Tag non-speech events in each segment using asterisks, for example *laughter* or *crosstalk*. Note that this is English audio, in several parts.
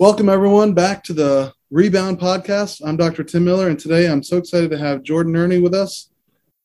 Welcome, everyone, back to the Rebound Podcast. I'm Dr. Tim Miller, and today I'm so excited to have Jordan Nurney with us.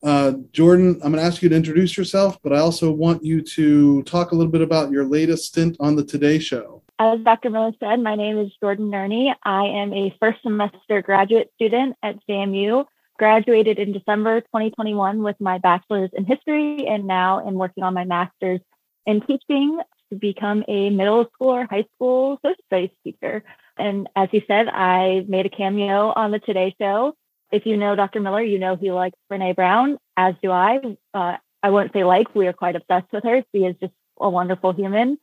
Uh, Jordan, I'm going to ask you to introduce yourself, but I also want you to talk a little bit about your latest stint on the Today Show. As Dr. Miller said, my name is Jordan Nurney. I am a first semester graduate student at JMU. Graduated in December 2021 with my bachelor's in history, and now am working on my master's in teaching to become a middle school or high school social studies teacher. And as he said, I made a cameo on the Today Show if you know Dr. Miller, you know he likes Brene Brown, as do I. Uh, I won't say like, we are quite obsessed with her. She is just a wonderful human.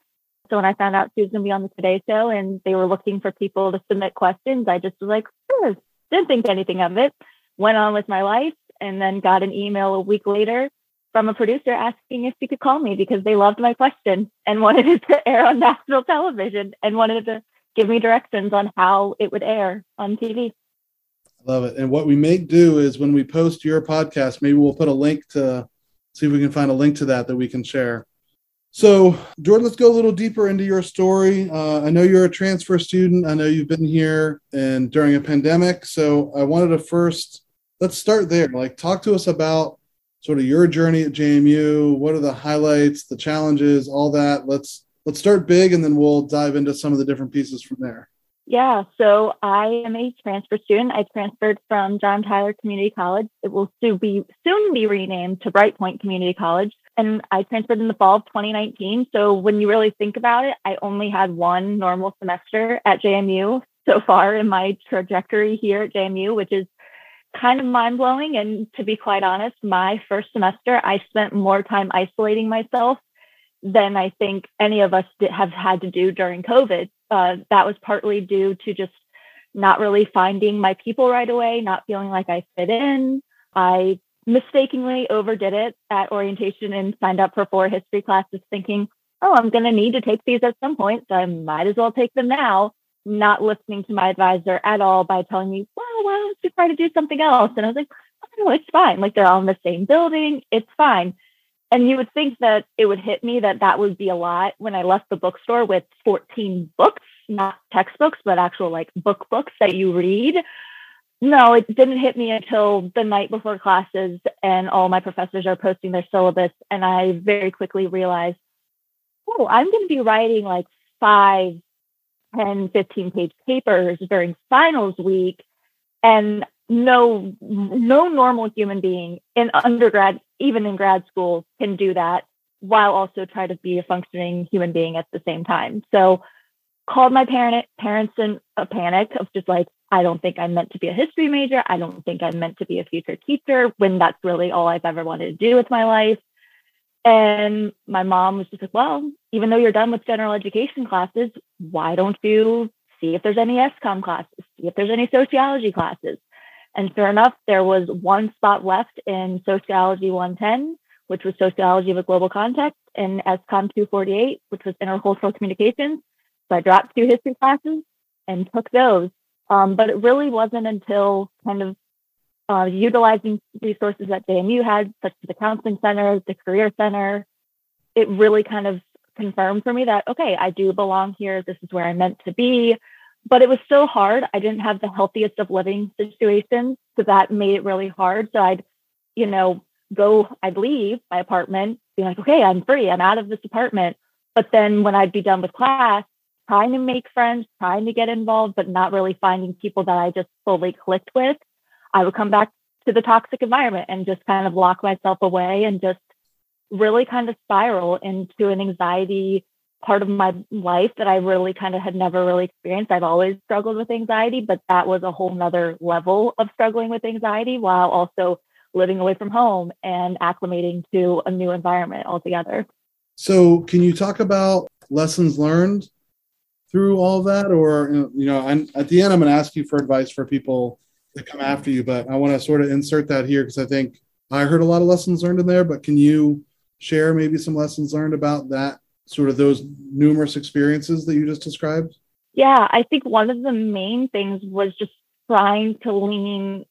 So when I found out she was going to be on the Today Show and they were looking for people to submit questions, I just was like, sure. didn't think anything of it. Went on with my life and then got an email a week later from a producer asking if she could call me because they loved my question and wanted it to air on *laughs* national television and wanted to give me directions on how it would air on TV. I love it. And what we may do is when we post your podcast, maybe we'll put a link to see if we can find a link to that that we can share. So, Jordan, let's go a little deeper into your story. Uh, I know you're a transfer student. I know you've been here and during a pandemic. So, I wanted to first let's start there. Like, talk to us about sort of your journey at JMU. What are the highlights, the challenges, all that? Let's let's start big, and then we'll dive into some of the different pieces from there. Yeah, so I am a transfer student. I transferred from John Tyler Community College. It will soon be soon be renamed to Brightpoint Community College. And I transferred in the fall of 2019. So when you really think about it, I only had one normal semester at JMU so far in my trajectory here at JMU, which is kind of mind blowing. And to be quite honest, my first semester, I spent more time isolating myself than I think any of us have had to do during COVID. Uh, that was partly due to just not really finding my people right away, not feeling like I fit in. I mistakenly overdid it at orientation and signed up for four history classes thinking, oh, I'm going to need to take these at some point, so I might as well take them now. Not listening to my advisor at all by telling me, well, why don't you try to do something else? And I was like, oh, it's fine. Like they're all in the same building. It's fine. And you would think that it would hit me that that would be a lot when I left the bookstore with 14 books, not textbooks, but actual like book books that you read. No, it didn't hit me until the night before classes and all my professors are posting their syllabus. And I very quickly realized, oh, I'm going to be writing like five, 10, 15 page papers during finals week. And no no normal human being in undergrad even in grad school can do that while also try to be a functioning human being at the same time so called my parent parents in a panic of just like i don't think i'm meant to be a history major i don't think i'm meant to be a future teacher when that's really all i've ever wanted to do with my life and my mom was just like well even though you're done with general education classes why don't you see if there's any SCOM classes see if there's any sociology classes and sure enough, there was one spot left in Sociology 110, which was Sociology of a Global Context, and SCOM 248, which was Intercultural Communications. So I dropped two history classes and took those. Um, but it really wasn't until kind of uh, utilizing resources that JMU had, such as the Counseling Center, the Career Center, it really kind of confirmed for me that, okay, I do belong here. This is where I'm meant to be but it was still hard. I didn't have the healthiest of living situations. So that made it really hard. So I'd, you know, go, I'd leave my apartment, be like, okay, I'm free. I'm out of this apartment. But then when I'd be done with class, trying to make friends, trying to get involved, but not really finding people that I just fully clicked with, I would come back to the toxic environment and just kind of lock myself away and just really kind of spiral into an anxiety part of my life that I really kind of had never really experienced. I've always struggled with anxiety, but that was a whole nother level of struggling with anxiety while also living away from home and acclimating to a new environment altogether. So, can you talk about lessons learned through all that? Or, you know, I'm, at the end, I'm going to ask you for advice for people that come after you, but I want to sort of insert that here because I think I heard a lot of lessons learned in there, but can you share maybe some lessons learned about that sort of those numerous experiences that you just described? Yeah, I think one of the main things was just trying to lean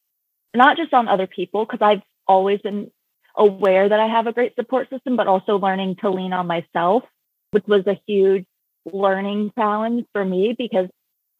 not just on other people, because I've always been aware that I have a great support system, but also learning to lean on myself, which was a huge learning challenge for me because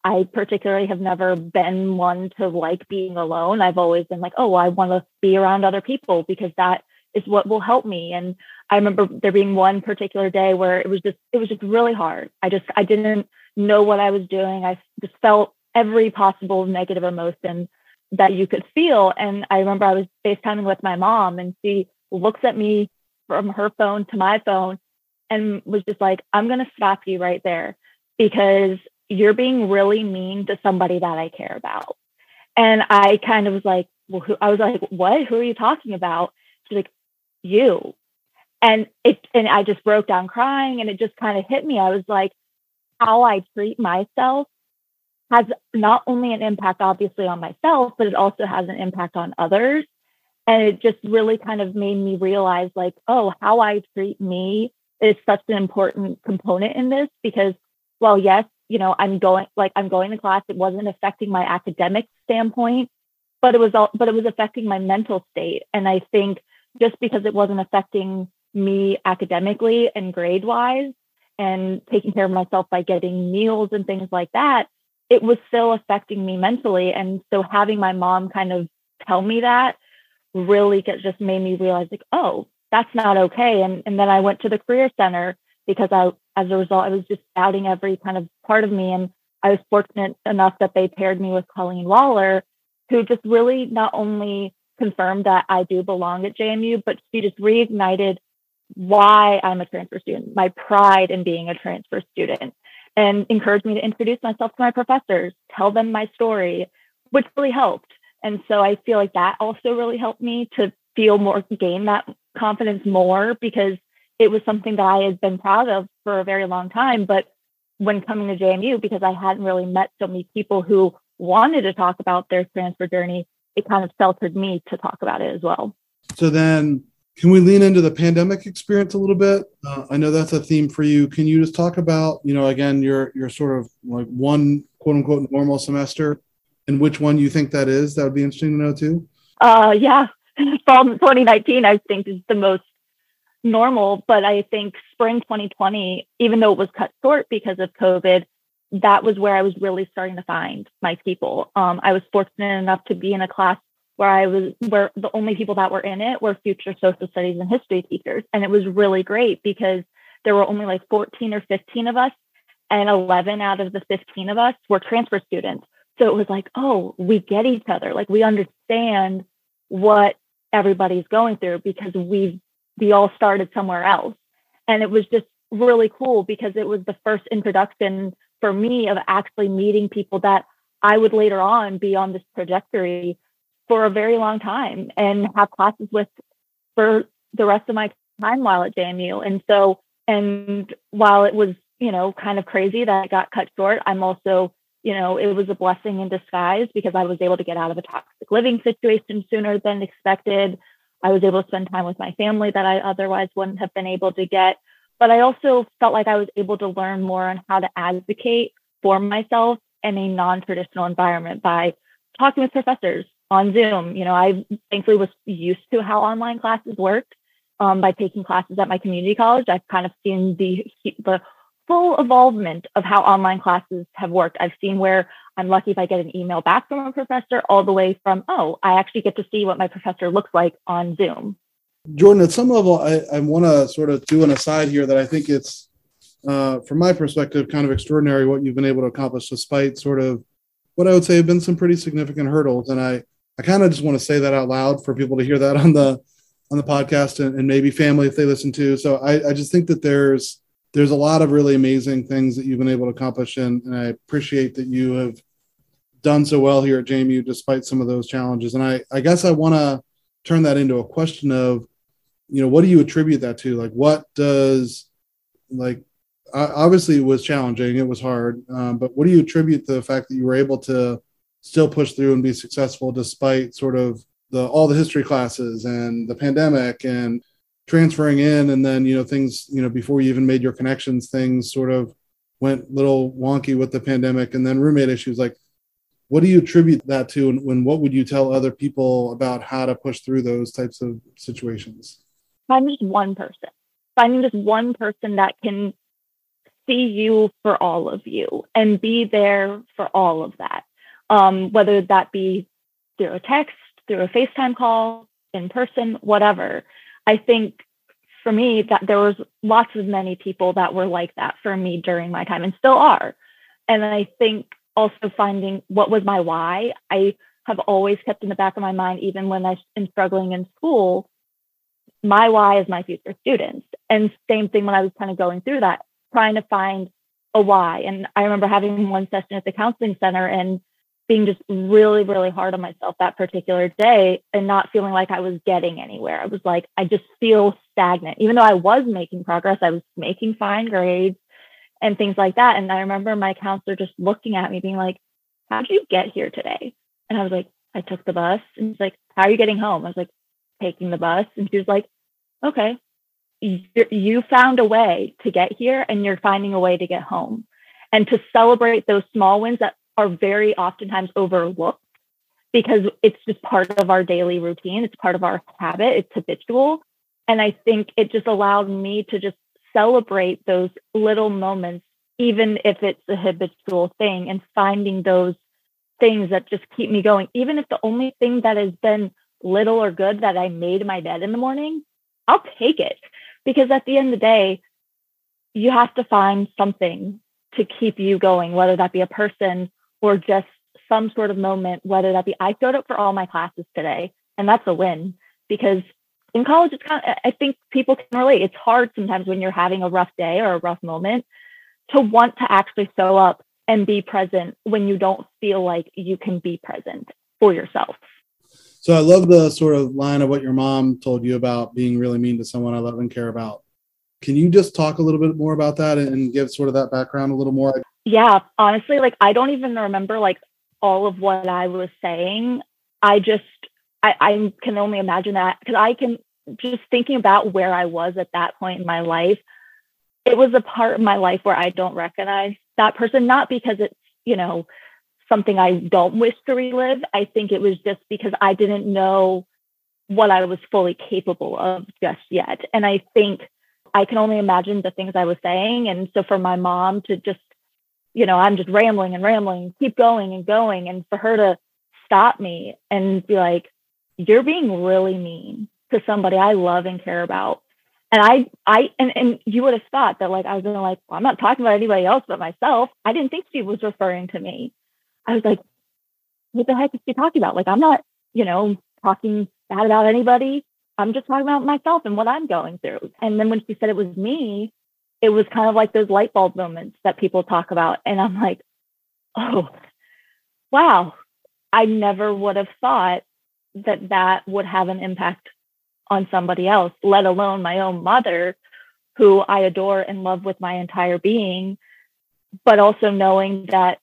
I particularly have never been one to like being alone. I've always been like, oh, I want to be around other people because that is what will help me. And I remember there being one particular day where it was just it was just really hard. I just I didn't know what I was doing. I just felt every possible negative emotion that you could feel. And I remember I was FaceTiming with my mom and she looks at me from her phone to my phone and was just like, I'm going to stop you right there because you're being really mean to somebody that I care about. And I kind of was like, well, who, I was like, what? Who are you talking about? She's like, you. And it, and I just broke down crying and it just kind of hit me. I was like, how I treat myself has not only an impact, obviously, on myself, but it also has an impact on others. And it just really kind of made me realize, like, oh, how I treat me is such an important component in this because, well, yes, you know, I'm going like I'm going to class. It wasn't affecting my academic standpoint, but it was all, but it was affecting my mental state. And I think just because it wasn't affecting me academically and grade wise and taking care of myself by getting meals and things like that, it was still affecting me mentally. And so having my mom kind of tell me that really just made me realize like, oh, that's not okay. And and then I went to the career center because I as a result I was just doubting every kind of part of me. And I was fortunate enough that they paired me with Colleen Waller, who just really not only confirmed that I do belong at JMU, but she just reignited why I'm a transfer student, my pride in being a transfer student, and encouraged me to introduce myself to my professors, tell them my story, which really helped. And so I feel like that also really helped me to feel more, gain that confidence more because it was something that I had been proud of for a very long time. But when coming to JMU, because I hadn't really met so many people who wanted to talk about their transfer journey, it kind of sheltered me to talk about it as well. So then can we lean into the pandemic experience a little bit? Uh, I know that's a theme for you. Can you just talk about, you know, again, your your sort of like one quote unquote normal semester, and which one you think that is? That would be interesting to know too. Uh, yeah, *laughs* fall 2019 I think is the most normal, but I think spring 2020, even though it was cut short because of COVID, that was where I was really starting to find my people. Um, I was fortunate enough to be in a class where I was where the only people that were in it were future social studies and history teachers. And it was really great because there were only like 14 or 15 of us, and 11 out of the 15 of us were transfer students. So it was like, oh, we get each other. Like we understand what everybody's going through because we we all started somewhere else. And it was just really cool because it was the first introduction for me of actually meeting people that I would later on be on this trajectory for a very long time and have classes with for the rest of my time while at JMU. And so, and while it was, you know, kind of crazy that it got cut short, I'm also, you know, it was a blessing in disguise because I was able to get out of a toxic living situation sooner than expected. I was able to spend time with my family that I otherwise wouldn't have been able to get. But I also felt like I was able to learn more on how to advocate for myself in a non traditional environment by talking with professors, on Zoom. You know, I thankfully was used to how online classes worked um, by taking classes at my community college. I've kind of seen the the full evolvement of how online classes have worked. I've seen where I'm lucky if I get an email back from a professor, all the way from oh, I actually get to see what my professor looks like on Zoom. Jordan, at some level, I, I want to sort of do an aside here that I think it's, uh, from my perspective, kind of extraordinary what you've been able to accomplish despite sort of what I would say have been some pretty significant hurdles. And I, I kind of just want to say that out loud for people to hear that on the on the podcast and, and maybe family if they listen to. So I, I, just think that there's there's a lot of really amazing things that you've been able to accomplish, and, and I appreciate that you have done so well here at JMU despite some of those challenges. And I, I guess I want to turn that into a question of, you know, what do you attribute that to? Like, what does like obviously it was challenging, it was hard, um, but what do you attribute the fact that you were able to still push through and be successful despite sort of the all the history classes and the pandemic and transferring in and then you know things you know before you even made your connections things sort of went a little wonky with the pandemic and then roommate issues like what do you attribute that to and when what would you tell other people about how to push through those types of situations finding just one person finding just one person that can see you for all of you and be there for all of that. Um, whether that be through a text, through a FaceTime call, in person, whatever. I think for me that there was lots of many people that were like that for me during my time and still are. And I think also finding what was my why. I have always kept in the back of my mind, even when I am struggling in school, my why is my future students. And same thing when I was kind of going through that, trying to find a why. And I remember having one session at the counseling center and being just really, really hard on myself that particular day and not feeling like I was getting anywhere. I was like, I just feel stagnant. Even though I was making progress, I was making fine grades and things like that. And I remember my counselor just looking at me, being like, How'd you get here today? And I was like, I took the bus. And she's like, How are you getting home? I was like, Taking the bus. And she was like, Okay, you found a way to get here and you're finding a way to get home. And to celebrate those small wins that are very oftentimes overlooked because it's just part of our daily routine. It's part of our habit. It's habitual. And I think it just allowed me to just celebrate those little moments, even if it's a habitual thing, and finding those things that just keep me going. Even if the only thing that has been little or good that I made my bed in the morning, I'll take it. Because at the end of the day, you have to find something to keep you going, whether that be a person or just some sort of moment, whether that be I showed up for all my classes today, and that's a win because in college it's kind of I think people can relate. It's hard sometimes when you're having a rough day or a rough moment to want to actually show up and be present when you don't feel like you can be present for yourself. So I love the sort of line of what your mom told you about being really mean to someone I love and care about. Can you just talk a little bit more about that and give sort of that background a little more? Yeah, honestly, like I don't even remember like all of what I was saying. I just I, I can only imagine that because I can just thinking about where I was at that point in my life. It was a part of my life where I don't recognize that person, not because it's, you know, something I don't wish to relive. I think it was just because I didn't know what I was fully capable of just yet. And I think I can only imagine the things I was saying. And so for my mom to just, you know, I'm just rambling and rambling, keep going and going. And for her to stop me and be like, you're being really mean to somebody I love and care about. And I, I, and, and you would have thought that like I was gonna like, well, I'm not talking about anybody else but myself. I didn't think she was referring to me. I was like, what the heck is she talking about? Like, I'm not, you know, talking bad about anybody. I'm just talking about myself and what I'm going through. And then when she said it was me, it was kind of like those light bulb moments that people talk about. And I'm like, oh, wow. I never would have thought that that would have an impact on somebody else, let alone my own mother, who I adore and love with my entire being. But also knowing that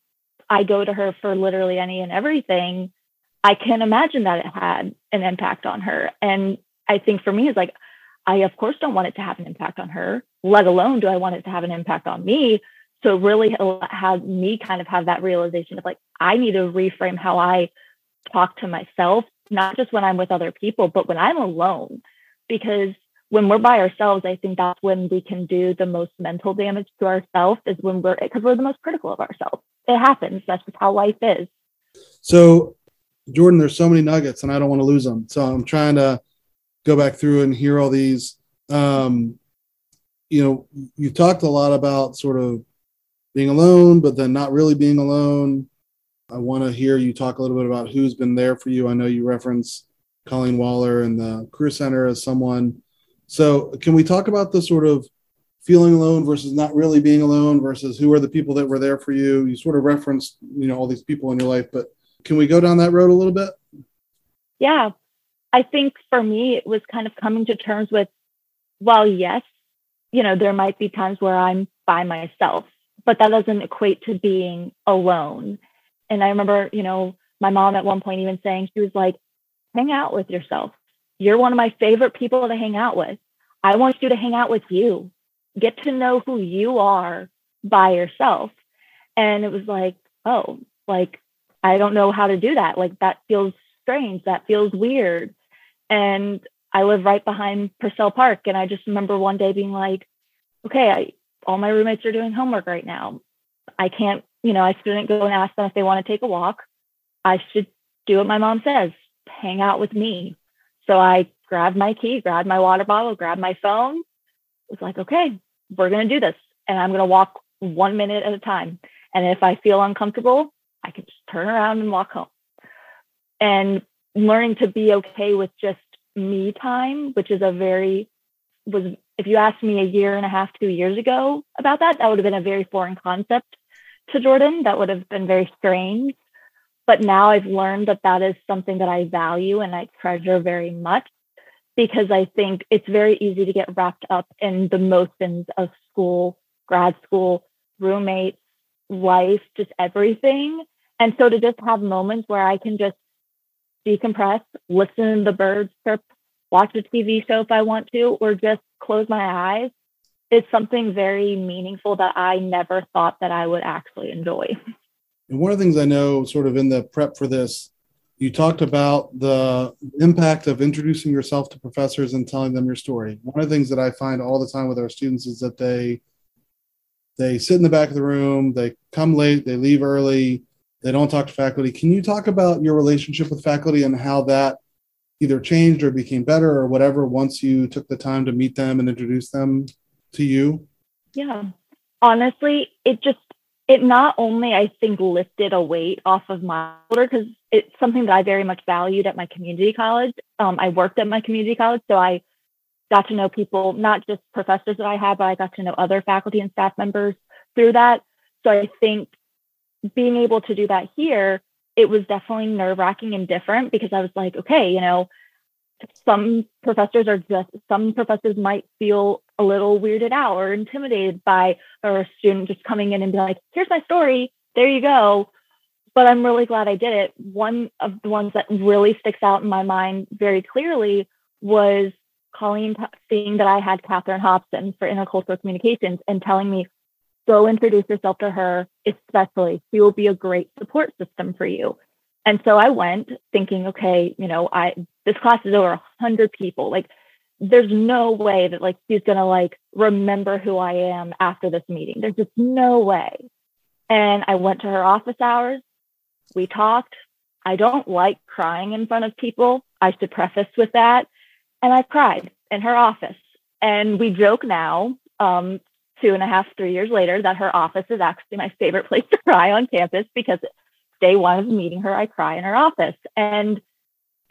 I go to her for literally any and everything, I can't imagine that it had an impact on her. And I think for me is like, I of course don't want it to have an impact on her, let alone do I want it to have an impact on me. So really had me kind of have that realization of like, I need to reframe how I talk to myself, not just when I'm with other people, but when I'm alone. Because when we're by ourselves, I think that's when we can do the most mental damage to ourselves is when we're because we're the most critical of ourselves. It happens. That's just how life is. So Jordan, there's so many nuggets and I don't want to lose them. So I'm trying to go back through and hear all these. Um, you know, you talked a lot about sort of being alone, but then not really being alone. I want to hear you talk a little bit about who's been there for you. I know you reference Colleen Waller and the Career Center as someone. So, can we talk about the sort of feeling alone versus not really being alone versus who are the people that were there for you? You sort of referenced, you know, all these people in your life, but can we go down that road a little bit? Yeah. I think for me, it was kind of coming to terms with, well, yes, you know, there might be times where I'm by myself, but that doesn't equate to being alone. And I remember, you know, my mom at one point even saying, she was like, hang out with yourself. You're one of my favorite people to hang out with. I want you to hang out with you. Get to know who you are by yourself. And it was like, oh, like I don't know how to do that. Like that feels strange. That feels weird. And I live right behind Purcell Park. And I just remember one day being like, okay, I, all my roommates are doing homework right now. I can't, you know, I shouldn't go and ask them if they want to take a walk. I should do what my mom says, hang out with me. So I grabbed my key, grabbed my water bottle, grabbed my phone. It Was like, okay, we're going to do this. And I'm going to walk one minute at a time. And if I feel uncomfortable, I can just turn around and walk home. And learning to be okay with just me time, which is a very, was, if you asked me a year and a half, two years ago about that, that would have been a very foreign concept to Jordan. That would have been very strange. But now I've learned that that is something that I value and I treasure very much because I think it's very easy to get wrapped up in the motions of school, grad school, roommates, life, just everything. And so to just have moments where I can just decompress, listen to the birds chirp, watch a TV show if I want to, or just close my eyes, it's something very meaningful that I never thought that I would actually enjoy. And one of the things I know, sort of in the prep for this, you talked about the impact of introducing yourself to professors and telling them your story. One of the things that I find all the time with our students is that they they sit in the back of the room, they come late, they leave early, they don't talk to faculty. Can you talk about your relationship with faculty and how that either changed or became better or whatever once you took the time to meet them and introduce them to you? Yeah. Honestly, it just it not only I think lifted a weight off of my shoulder because it's something that I very much valued at my community college. Um, I worked at my community college, so I got to know people, not just professors that I had, but I got to know other faculty and staff members through that. So I think being able to do that here, it was definitely nerve wracking and different because I was like, okay, you know, some professors are just, some professors might feel a little weirded out or intimidated by a student just coming in and be like, here's my story, there you go. But I'm really glad I did it. One of the ones that really sticks out in my mind very clearly was Colleen seeing that I had Catherine Hobson for intercultural communications and telling me, go introduce yourself to her, especially. She will be a great support system for you. And so I went thinking, okay, you know, I this class is over a hundred people. Like, there's no way that like she's gonna like remember who I am after this meeting. There's just no way. And I went to her office hours. We talked. I don't like crying in front of people. I should preface with that. And I cried in her office. And we joke now, um, two and a half, three years later, that her office is actually my favorite *laughs* place to cry on campus because day one of meeting her, I cry in her office. And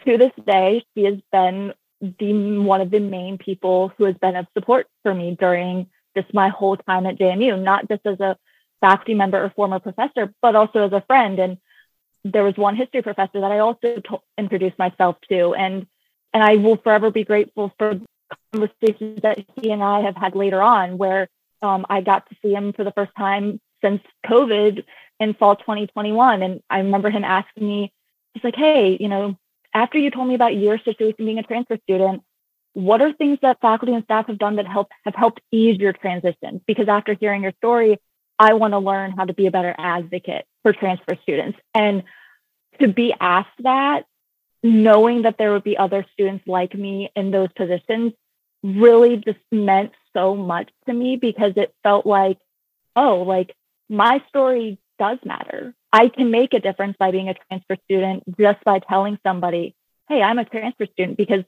to this day, she has been the one of the main people who has been of support for me during just my whole time at JMU, not just as a faculty member or former professor, but also as a friend. And there was one history professor that I also to- introduced myself to, and and I will forever be grateful for conversations that he and I have had later on, where um, I got to see him for the first time since COVID in fall 2021. And I remember him asking me, he's like, hey, you know, after you told me about your situation being a transfer student, what are things that faculty and staff have done that help have helped ease your transition? Because after hearing your story, I want to learn how to be a better advocate for transfer students. And to be asked that, knowing that there would be other students like me in those positions really just meant so much to me because it felt like, oh, like my story does matter. I can make a difference by being a transfer student just by telling somebody, hey, I'm a transfer student because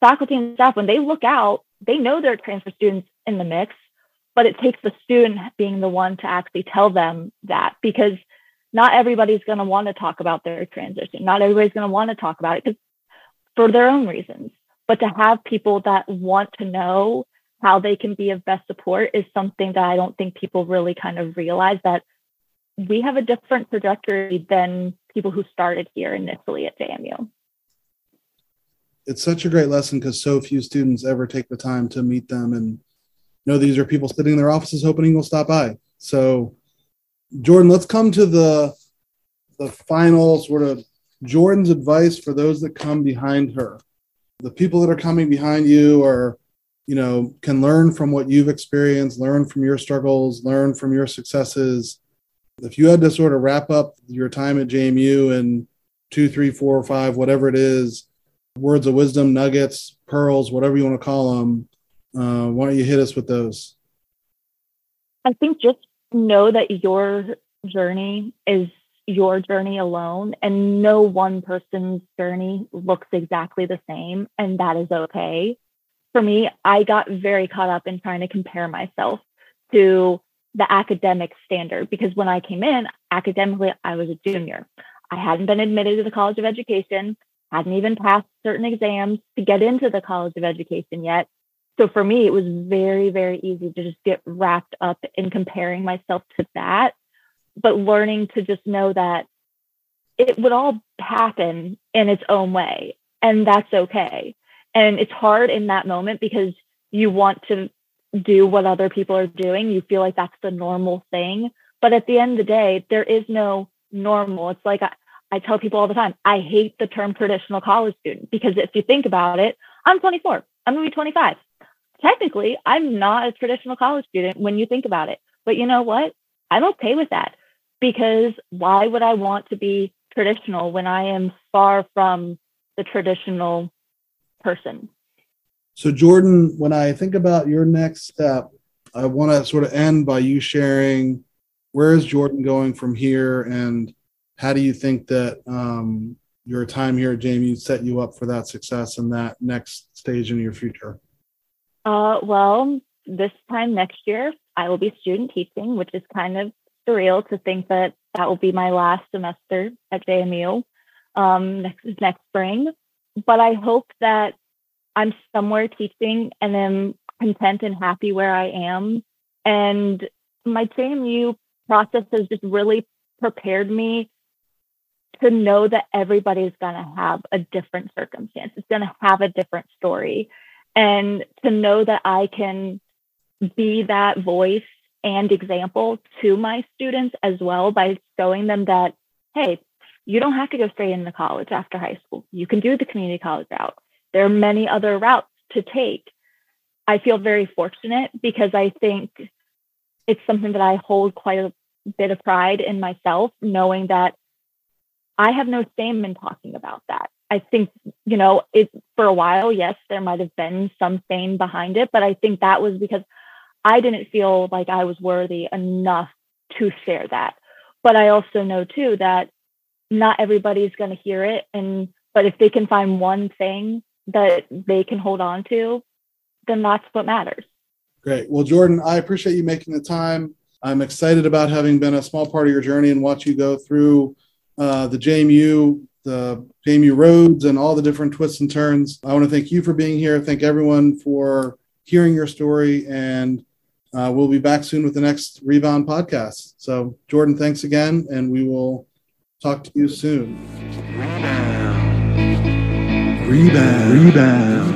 faculty and staff, when they look out, they know there are transfer students in the mix, but it takes the student being the one to actually tell them that because not everybody's going to want to talk about their transition. Not everybody's going to want to talk about it because for their own reasons. But to have people that want to know how they can be of best support is something that I don't think people really kind of realize that we have a different trajectory than people who started here initially at JMU. It's such a great lesson because so few students ever take the time to meet them and know these are people sitting in their offices hoping you'll stop by. So Jordan, let's come to the the final sort of Jordan's advice for those that come behind her. The people that are coming behind you are, you know, can learn from what you've experienced, learn from your struggles, learn from your successes. If you had to sort of wrap up your time at JMU in two, three, four, or five, whatever it is, words of wisdom, nuggets, pearls, whatever you want to call them, uh, why don't you hit us with those? I think just know that your journey is your journey alone and no one person's journey looks exactly the same and that is okay. For me i got very caught up in trying to compare myself to the academic standard because when i came in academically i was a junior. I hadn't been admitted to the college of education hadn't even passed certain exams to get into the college of education yet. So for me it was very very easy to just get wrapped up in comparing myself to that but learning to just know that it would all happen in its own way and that's okay. And it's hard in that moment because you want to do what other people are doing. You feel like that's the normal thing. But at the end of the day there is no normal. It's like I, I tell people all the time i hate the term traditional college student because if you think about it i'm 24 i'm going to be 25 technically i'm not a traditional college student when you think about it. But you know what? I'm okay with that because why would I want to be traditional when I am far from the traditional person? So, Jordan, when I think about your next step, I want to sort of end by you sharing where is Jordan going from here and how do you think that um, your time here at JMU set you up for that success and that next stage in your future? Uh, well, this time next year, I will be student teaching, which is kind of surreal to think that that will be my last semester at JMU um, next next spring. But I hope that I'm somewhere teaching and am content and happy where I am. And my JMU process has just really prepared me to know that everybody's going to have a different circumstance. It's going to have a different story. And to know that I can be that voice and example to my students as well by showing them that, hey, you don't have to go straight into college after high school. You can do the community college route. There are many other routes to take. I feel very fortunate because I think it's something that I hold quite a bit of pride in myself, knowing that I have no shame in talking about that. I think, you know, it for a while, yes, there might have been some shame behind it, but I think that was because I didn't feel like I was worthy enough to share that. But I also know too that not everybody's going to hear it. And, but if they can find one thing that they can hold on to, then that's what matters. Great. Well, Jordan, I appreciate you making the time. I'm excited about having been a small part of your journey and watch you go through uh, the JMU, the JMU roads, and all the different twists and turns. I want to thank you for being here. Thank everyone for hearing your story and uh, we'll be back soon with the next Rebound podcast. So, Jordan, thanks again, and we will talk to you soon. Rebound. Rebound. Rebound.